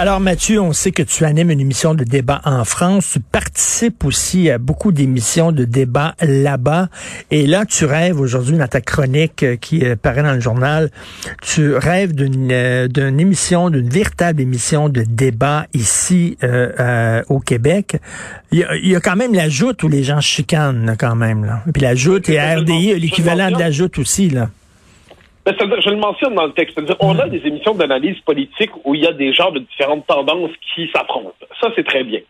Alors Mathieu, on sait que tu animes une émission de débat en France. Tu participes aussi à beaucoup d'émissions de débat là-bas. Et là, tu rêves aujourd'hui dans ta chronique euh, qui euh, paraît dans le journal, tu rêves d'une euh, d'une émission, d'une véritable émission de débat ici euh, euh, au Québec. Il y, a, il y, a, quand même la joute où les gens chicanent quand même. Là. Et puis la joute et RDI, l'équivalent de la joute aussi. là. Ben, je le mentionne dans le texte. C'est-à-dire, on a des émissions d'analyse politique où il y a des gens de différentes tendances qui s'affrontent. Ça, c'est très bien.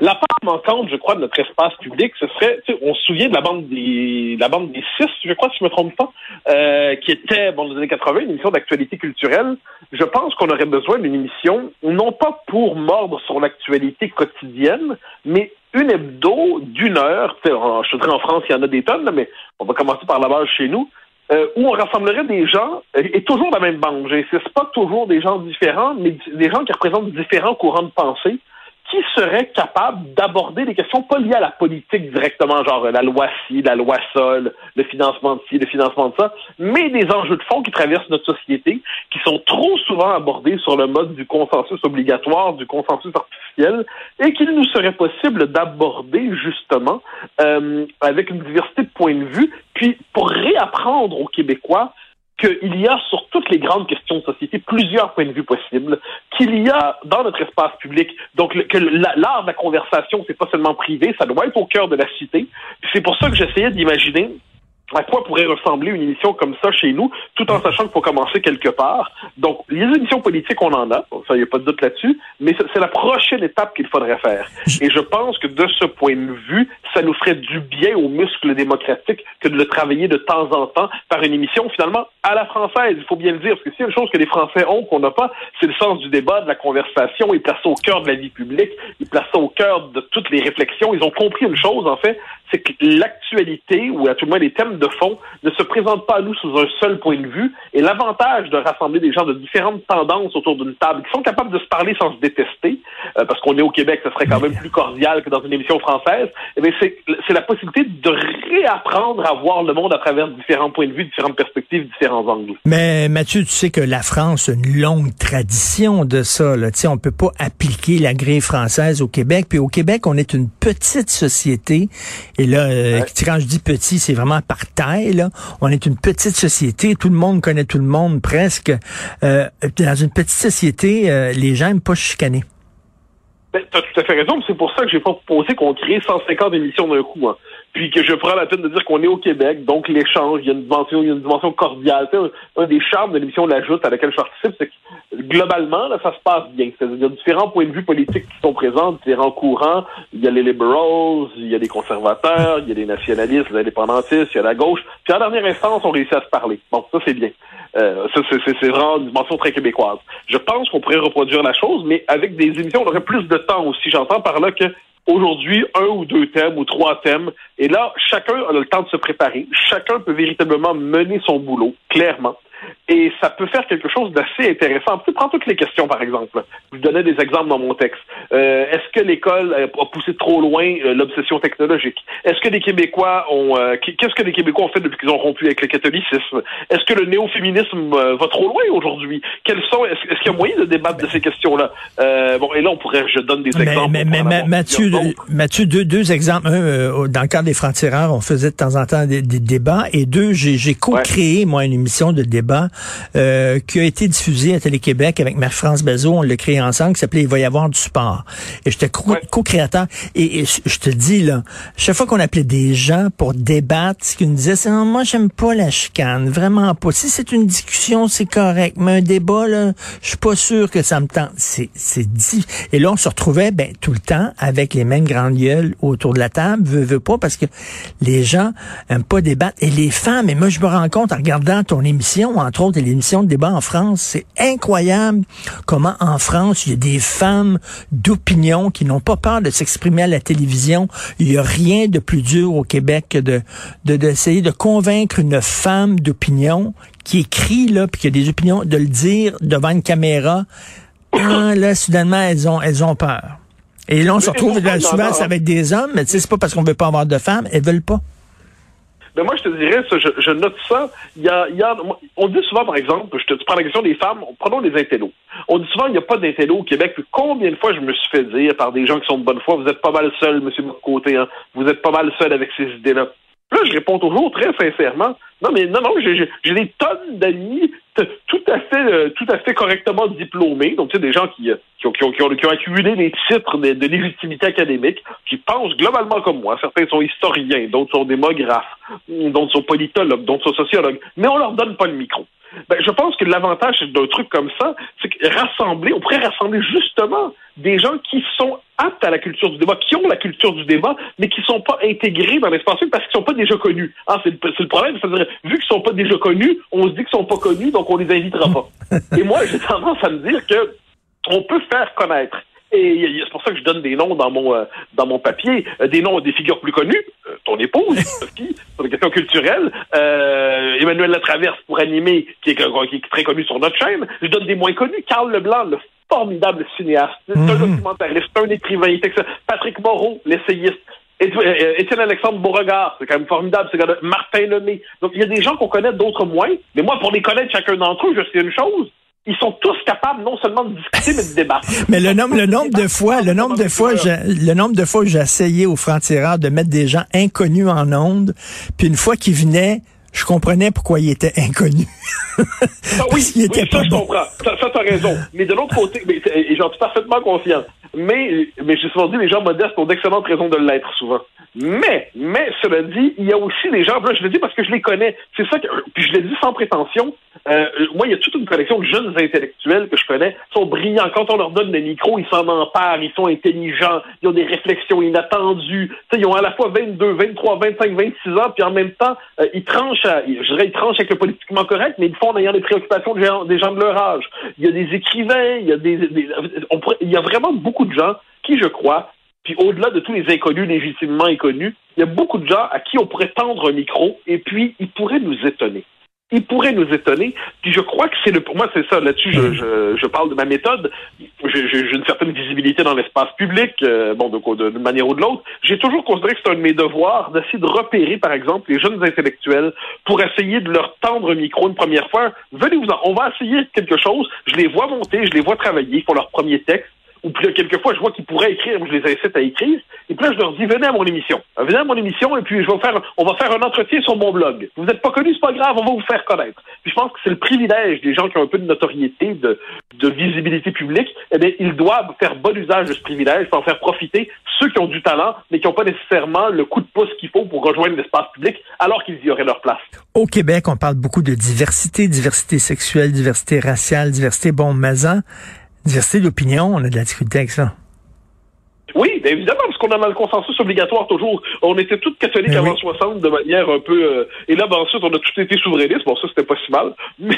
La part manquante, je crois, de notre espace public, ce serait, on se souvient de la bande des, la bande des six, je crois, si je me trompe pas, euh, qui était, bon, dans les années 80, une émission d'actualité culturelle. Je pense qu'on aurait besoin d'une émission, non pas pour mordre sur l'actualité quotidienne, mais une hebdo d'une heure. Je dirais en France, il y en a des tonnes, mais on va commencer par la base chez nous euh, où on rassemblerait des gens, et toujours la même bande, j'insiste pas toujours des gens différents, mais des gens qui représentent différents courants de pensée, qui seraient capables d'aborder des questions pas liées à la politique directement, genre la loi ci, la loi sol, le financement de ci, le financement de ça, mais des enjeux de fond qui traversent notre société, qui sont trop souvent abordés sur le mode du consensus obligatoire, du consensus artificiel, et qu'il nous serait possible d'aborder justement euh, avec une diversité de points de vue, puis pour réapprendre aux Québécois qu'il y a sur toutes les grandes questions de société plusieurs points de vue possibles, qu'il y a dans notre espace public, donc que l'art de la conversation, c'est pas seulement privé, ça doit être au cœur de la cité. C'est pour ça que j'essayais d'imaginer à quoi pourrait ressembler une émission comme ça chez nous, tout en sachant qu'il faut commencer quelque part. Donc, les émissions politiques, on en a, ça, il n'y a pas de doute là-dessus, mais c'est la prochaine étape qu'il faudrait faire. Et je pense que de ce point de vue, ça nous ferait du bien aux muscles démocratiques que de le travailler de temps en temps par une émission, finalement, à la française, il faut bien le dire, parce que s'il y a une chose que les Français ont qu'on n'a pas, c'est le sens du débat, de la conversation, ils placent ça au cœur de la vie publique, ils placent ça au cœur de toutes les réflexions. Ils ont compris une chose, en fait, c'est que l'actualité, ou à tout le moins les thèmes de fond, ne se présentent pas à nous sous un seul point de vue. Et l'avantage de rassembler des gens de différentes tendances autour d'une table, qui sont capables de se parler sans se détester, euh, parce qu'on est au Québec, ce serait quand même plus cordial que dans une émission française, eh c'est la possibilité de réapprendre à voir le monde à travers différents points de vue, différentes perspectives, différents angles. Mais Mathieu, tu sais que la France a une longue tradition de ça. Là. Tu sais, on peut pas appliquer la grille française au Québec. Puis au Québec, on est une petite société. Et là, euh, Ouais. quand je dis petit, c'est vraiment par taille. On est une petite société. Tout le monde connaît tout le monde presque. Euh, dans une petite société, euh, les gens n'aiment pas chicaner. Ben, tu as tout à fait raison, c'est pour ça que j'ai pas proposé qu'on crée 150 émissions d'un coup. Hein. Puis que je prends la peine de dire qu'on est au Québec, donc l'échange, il y a une dimension, il y a une dimension cordiale. Sais, un, un des charmes de l'émission la Joute à laquelle je participe, c'est que globalement, là, ça se passe bien. C'est-à-dire, il y a différents points de vue politiques qui sont présents, différents courants. Il y a les liberals, il y a les conservateurs, il y a les nationalistes, les indépendantistes, il y a la gauche. Puis en dernière instance, on réussit à se parler. Bon, ça c'est bien. Euh, ça, c'est, c'est, c'est vraiment une dimension très québécoise. Je pense qu'on pourrait reproduire la chose, mais avec des émissions, on aurait plus de temps aussi. J'entends par là que aujourd'hui, un ou deux thèmes ou trois thèmes, et là, chacun a le temps de se préparer. Chacun peut véritablement mener son boulot, clairement. Et ça peut faire quelque chose d'assez intéressant. Tu prends toutes les questions, par exemple. Je donnais des exemples dans mon texte. Euh, est-ce que l'école a poussé trop loin euh, l'obsession technologique? Est-ce que les Québécois ont... Euh, qu'est-ce que les Québécois ont fait depuis qu'ils ont rompu avec le catholicisme? Est-ce que le néo-féminisme va trop loin aujourd'hui? Quels sont... Est-ce, qu'il y a moyen de débattre de ces questions-là? bon, et là, on pourrait... Je donne des exemples. Mais, mais, Mathieu, Mathieu deux, deux exemples. Un, dans le cadre des francs-tireurs, on faisait de temps en temps des, débats. Et deux, j'ai, j'ai co-créé, moi, une émission de débat euh, qui a été diffusé à Télé-Québec avec Marie-France Bezot. On l'a créé ensemble, qui s'appelait Il va y avoir du sport. Et j'étais co-créateur. Et, je te dis, là, chaque fois qu'on appelait des gens pour débattre, ce qu'ils nous disaient, c'est non, moi, j'aime pas la chicane. Vraiment pas. Si c'est une discussion, c'est correct. Mais un débat, là, je suis pas sûr que ça me tente. C'est, c'est dit. Et là, on se retrouvait, ben, tout le temps avec les mêmes grandes gueules autour de la table, veut, veut pas, parce que les gens aiment pas débattre. Et les femmes, et moi, je me rends compte en regardant ton émission, entre autres, l'émission de débat en France. C'est incroyable comment en France, il y a des femmes d'opinion qui n'ont pas peur de s'exprimer à la télévision. Il n'y a rien de plus dur au Québec que de d'essayer de, convaincre une femme d'opinion qui écrit là puis qui a des opinions de le dire devant une caméra. Ah, là, soudainement, elles ont elles ont peur. Et là, on se retrouve souvent, ça va être des hommes, mais tu sais, c'est pas parce qu'on veut pas avoir de femmes, elles veulent pas. Mais moi, je te dirais, ça, je, note ça. Il y a, il y a, on dit souvent, par exemple, je te tu prends la question des femmes, prenons les intellos. On dit souvent, il n'y a pas d'intellos au Québec. Combien de fois je me suis fait dire par des gens qui sont de bonne foi, vous êtes pas mal seul, monsieur Côté, hein, vous êtes pas mal seul avec ces idées-là. Là, je réponds toujours très sincèrement. Non, mais non, non, j'ai des tonnes d'amis tout à fait, euh, tout à fait correctement diplômés. Donc, tu sais, des gens qui, euh, qui, ont, qui, ont, qui, ont, accumulé des titres de, de, légitimité académique, qui pensent globalement comme moi. Certains sont historiens, d'autres sont démographes, d'autres sont politologues, d'autres sont sociologues. Mais on leur donne pas le micro. Ben, je pense que l'avantage d'un truc comme ça, c'est que rassembler, on pourrait rassembler justement des gens qui sont aptes à la culture du débat, qui ont la culture du débat, mais qui ne sont pas intégrés dans l'espace public parce qu'ils ne sont pas déjà connus. Ah, c'est le, problème, c'est-à-dire, vu qu'ils ne sont pas déjà connus, on se dit qu'ils ne sont pas connus, donc on les invitera pas. Et moi, j'ai tendance à me dire que on peut faire connaître et c'est pour ça que je donne des noms dans mon euh, dans mon papier, euh, des noms des figures plus connues, euh, ton épouse, Sophie, sur des questions culturelles, Emmanuel Latraverse pour animer, qui est, qui est, très connu sur notre chaîne. Je donne des moins connus, Carl Leblanc, le formidable cinéaste, c'est un mhm. documentariste, un écrivain, Patrick Moreau, l'essayiste. Étienne Alexandre Beauregard, c'est quand même formidable, c'est Martin Lemay. Donc, il y a des gens qu'on connaît, d'autres moins. Mais moi, pour les connaître chacun d'entre eux, je sais une chose, ils sont tous capables non seulement de discuter mais de débattre. mais le nombre, le nombre de fois, le nombre de fois, le nombre de fois j'ai essayé au franc-tireur de mettre des gens inconnus en onde, puis une fois qu'ils venaient, je comprenais pourquoi ils étaient inconnus. ah, oui, oui, ça, je comprends. Ça, ça t'as raison. Mais de l'autre côté, mais, et j'en suis parfaitement conscient. Mais, mais j'ai souvent dit, les gens modestes ont d'excellentes raisons de l'être souvent. Mais, mais, cela dit, il y a aussi des gens, là, je le dis parce que je les connais. C'est ça que, puis je l'ai dit sans prétention. Euh, moi, il y a toute une collection de jeunes intellectuels que je connais, ils sont brillants. Quand on leur donne le micro, ils s'en emparent, ils sont intelligents, ils ont des réflexions inattendues. sais, ils ont à la fois 22, 23, 25, 26 ans, puis en même temps, euh, ils tranchent, à, je dirais, ils tranchent avec le politiquement correct, mais ils le font en ayant des préoccupations des gens, des de leur âge. Il y a des écrivains, il y a des, on pourrait, il y a vraiment beaucoup de gens qui, je crois, puis au-delà de tous les inconnus légitimement inconnus, il y a beaucoup de gens à qui on pourrait tendre un micro et puis ils pourraient nous étonner. Ils pourraient nous étonner. Puis je crois que c'est le. Pour moi, c'est ça. Là-dessus, je, je, je, parle de ma méthode. J'ai une certaine visibilité dans l'espace public, euh, bon, de, manière ou de l'autre. J'ai toujours considéré que c'est un de mes devoirs d'essayer de repérer, par exemple, les jeunes intellectuels pour essayer de leur tendre un micro une première fois. Venez-vous-en. On va essayer quelque chose. Je les vois monter, je les vois travailler, pour leur premier texte ou puis quelquefois je vois qu'ils pourraient écrire, je les incite à écrire, et puis là je leur dis venez à mon émission, venez à mon émission et puis je vais faire, on va faire un entretien sur mon blog. Vous n'êtes pas connu, c'est pas grave, on va vous faire connaître. Puis je pense que c'est le privilège des gens qui ont un peu de notoriété, de, de visibilité publique, eh bien ils doivent faire bon usage de ce privilège pour en faire profiter ceux qui ont du talent, mais qui n'ont pas nécessairement le coup de pouce qu'il faut pour rejoindre l'espace public, alors qu'ils y auraient leur place. Au Québec, on parle beaucoup de diversité, diversité sexuelle, diversité raciale, diversité bon mazan. Diversité d'opinion, on a de la difficulté avec ça. Oui, bien évidemment, parce qu'on a le consensus obligatoire toujours. On était tous catholiques ben avant 60 de manière un peu... Euh, et là, ben, ensuite, on a tous été souverainistes. Bon, ça, c'était pas si mal. Mais,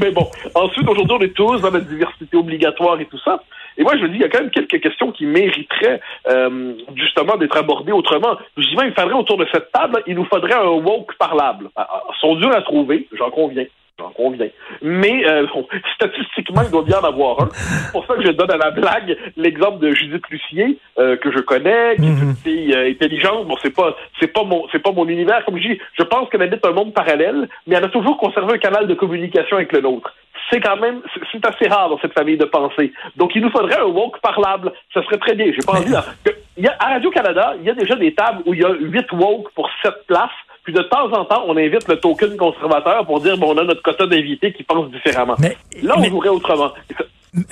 mais, bon, ensuite, aujourd'hui, on est tous dans la diversité obligatoire et tout ça. Et moi, je me dis, il y a quand même quelques questions qui mériteraient euh, justement d'être abordées autrement. Je dis même, il faudrait autour de cette table, il nous faudrait un woke parlable. Ah, ah, ils sont durs à trouver, j'en conviens. J'en conviens. Mais euh, bon, statistiquement, il doit bien en avoir un. C'est pour ça que je donne à la blague l'exemple de Judith Lucier, euh, que je connais, qui est une fille euh, intelligente. Bon, c'est pas c'est pas mon c'est pas mon univers. Comme je dis, je pense qu'elle habite un monde parallèle, mais elle a toujours conservé un canal de communication avec le nôtre. C'est quand même c'est- assez rare dans cette famille de pensée. Donc il nous faudrait un woke parlable. Ça serait très bien. J'ai pas envie là, que- il y a, à Radio-Canada, il y a déjà des tables où il y a huit woke pour sept places. Puis de temps en temps, on invite le token conservateur pour dire bon, on a notre quota d'invités qui pensent différemment. Mais- Là, on mais- jouerait autrement.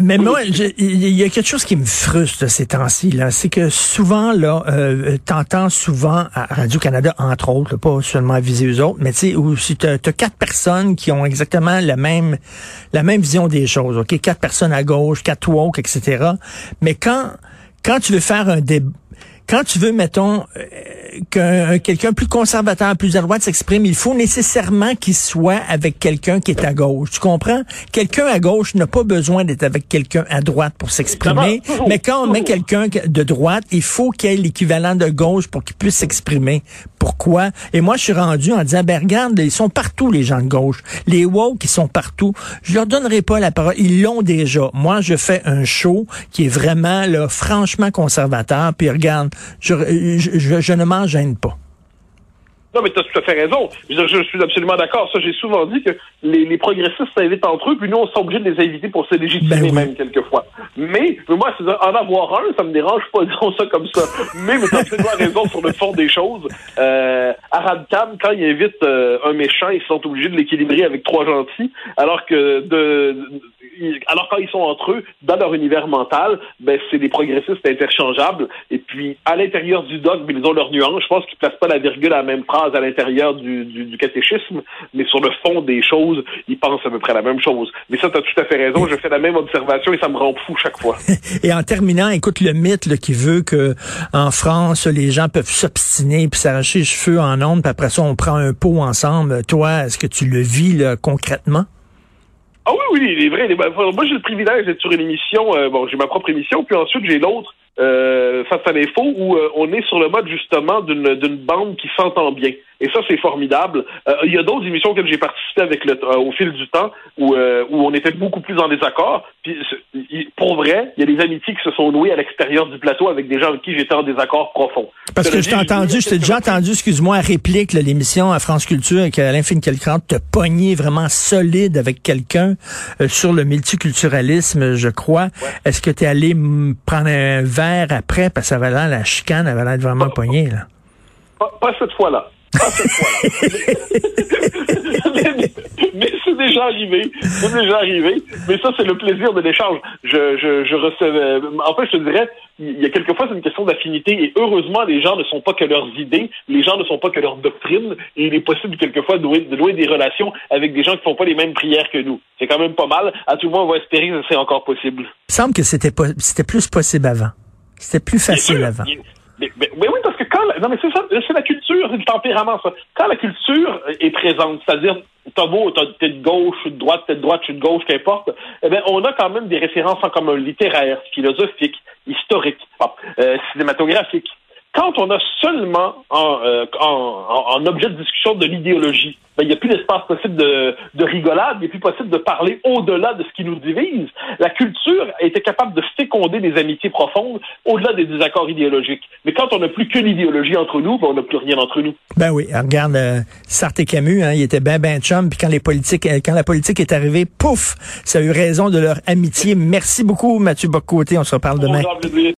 Mais moi, il y a quelque chose qui me frustre ces temps-ci, là, c'est que souvent, là, euh, t'entends souvent à Radio-Canada, entre autres, là, pas seulement à viser eux autres, mais tu sais, où si t'as as quatre personnes qui ont exactement la même la même vision des choses, ok, quatre personnes à gauche, quatre woke, etc. Mais quand quand tu veux faire un débat quand tu veux, mettons, euh, qu'un quelqu'un plus conservateur, plus à droite s'exprime, il faut nécessairement qu'il soit avec quelqu'un qui est à gauche. Tu comprends? Quelqu'un à gauche n'a pas besoin d'être avec quelqu'un à droite pour s'exprimer. Mais quand on met quelqu'un de droite, il faut qu'il y ait l'équivalent de gauche pour qu'il puisse s'exprimer. Pourquoi? Et moi, je suis rendu en disant, ben regarde, ils sont partout, les gens de gauche. Les woke, ils sont partout. Je leur donnerai pas la parole. Ils l'ont déjà. Moi, je fais un show qui est vraiment, là, franchement conservateur. Puis regarde, je, ne m'en gêne pas. Non, mais tu as tout à fait raison. Je, veux dire, je suis absolument d'accord. Ça, j'ai souvent dit que les, les progressistes s'invitent entre eux, puis nous, on s'est obligé de les inviter pour se légitimer Ben oui. même quelquefois. Mais, mais moi, en avoir un, ça me dérange pas, disons ça comme ça. Mais, mais tu as absolument raison sur le fond des choses. Euh, Arad Khan, quand il invite euh, un méchant, ils sont obligés de l'équilibrer avec trois gentils, alors que de, alors quand ils sont entre eux, dans leur univers mental, ben c'est des progressistes interchangeables. Et puis à l'intérieur du dogme, ils ont leurs nuances. Je pense qu'ils placent pas la virgule à la même phrase à l'intérieur du, du, du catéchisme, mais sur le fond des choses, ils pensent à peu près la même chose. Mais ça, tu as tout à fait raison. Je fais la même observation et ça me rend fou chaque fois. Et en terminant, écoute le mythe qui veut que en France, les gens peuvent s'obstiner puis s'arracher les cheveux en ondes, puis après ça, on prend un pot ensemble. Toi, est-ce que tu le vis là, concrètement? Ah oui, oui, il est vrai. ben, Moi, j'ai le privilège d'être sur une émission. euh, bon, j'ai ma propre émission, puis ensuite j'ai l'autre euh, face à l'info où euh, on est sur le mode justement d'une bande qui s'entend bien. Et ça, c'est formidable. Euh, il y a d'autres émissions auxquelles j'ai participé avec le, euh, au fil du temps où, euh, où on était beaucoup plus en désaccord. Puis, pour vrai, il y a des amitiés qui se sont nouées à l'extérieur du plateau avec des gens avec qui j'étais en désaccord profond. Parce que je t'ai entendu, je t'ai déjà entendu, excuse-moi, à réplique, l'émission à France Culture, avec Alain Finkielkraut te pogner vraiment solide avec quelqu'un sur le multiculturalisme, je crois. Est-ce que tu es allé prendre un verre après, parce que ça avait l'air, la chicane avait l'air vraiment pogné, là? Pas, pas cette fois-là. Pas cette fois-là. mais c'est déjà arrivé. C'est déjà arrivé. Mais ça, c'est le plaisir de l'échange. Je, je, je recevais. En fait, je te dirais, il y a quelquefois, c'est une question d'affinité. Et heureusement, les gens ne sont pas que leurs idées. Les gens ne sont pas que leurs doctrines. Et il est possible, quelquefois, de nouer, de nouer des relations avec des gens qui font pas les mêmes prières que nous. C'est quand même pas mal. À tout le moins, on va espérer que c'est encore possible. Il me semble que c'était pas, c'était plus possible avant. C'était plus facile sûr. avant. Il- Mais, mais- mais oui, non mais c'est ça, c'est la culture, c'est le tempérament ça. Quand la culture est présente, c'est-à-dire t'as beau, t'es de gauche, de droite, t'es de droite, je suis de gauche, qu'importe, eh bien, on a quand même des références en commun littéraires, philosophiques, historiques, euh, cinématographiques. Quand on a seulement en, euh, en, objet de discussion de l'idéologie, ben, il n'y a plus d'espace possible de, de rigolade, il n'est plus possible de parler au-delà de ce qui nous divise. La culture était capable de féconder des amitiés profondes au-delà des désaccords idéologiques. Mais quand on n'a plus qu'une idéologie entre nous, ben, on n'a plus rien entre nous. Ben oui, regarde euh, Sartre et Camus, hein, ils étaient ben ben chum, puis quand les politiques, euh, quand la politique est arrivée, pouf, ça a eu raison de leur amitié. Merci beaucoup, Mathieu Boccoté. On se reparle demain.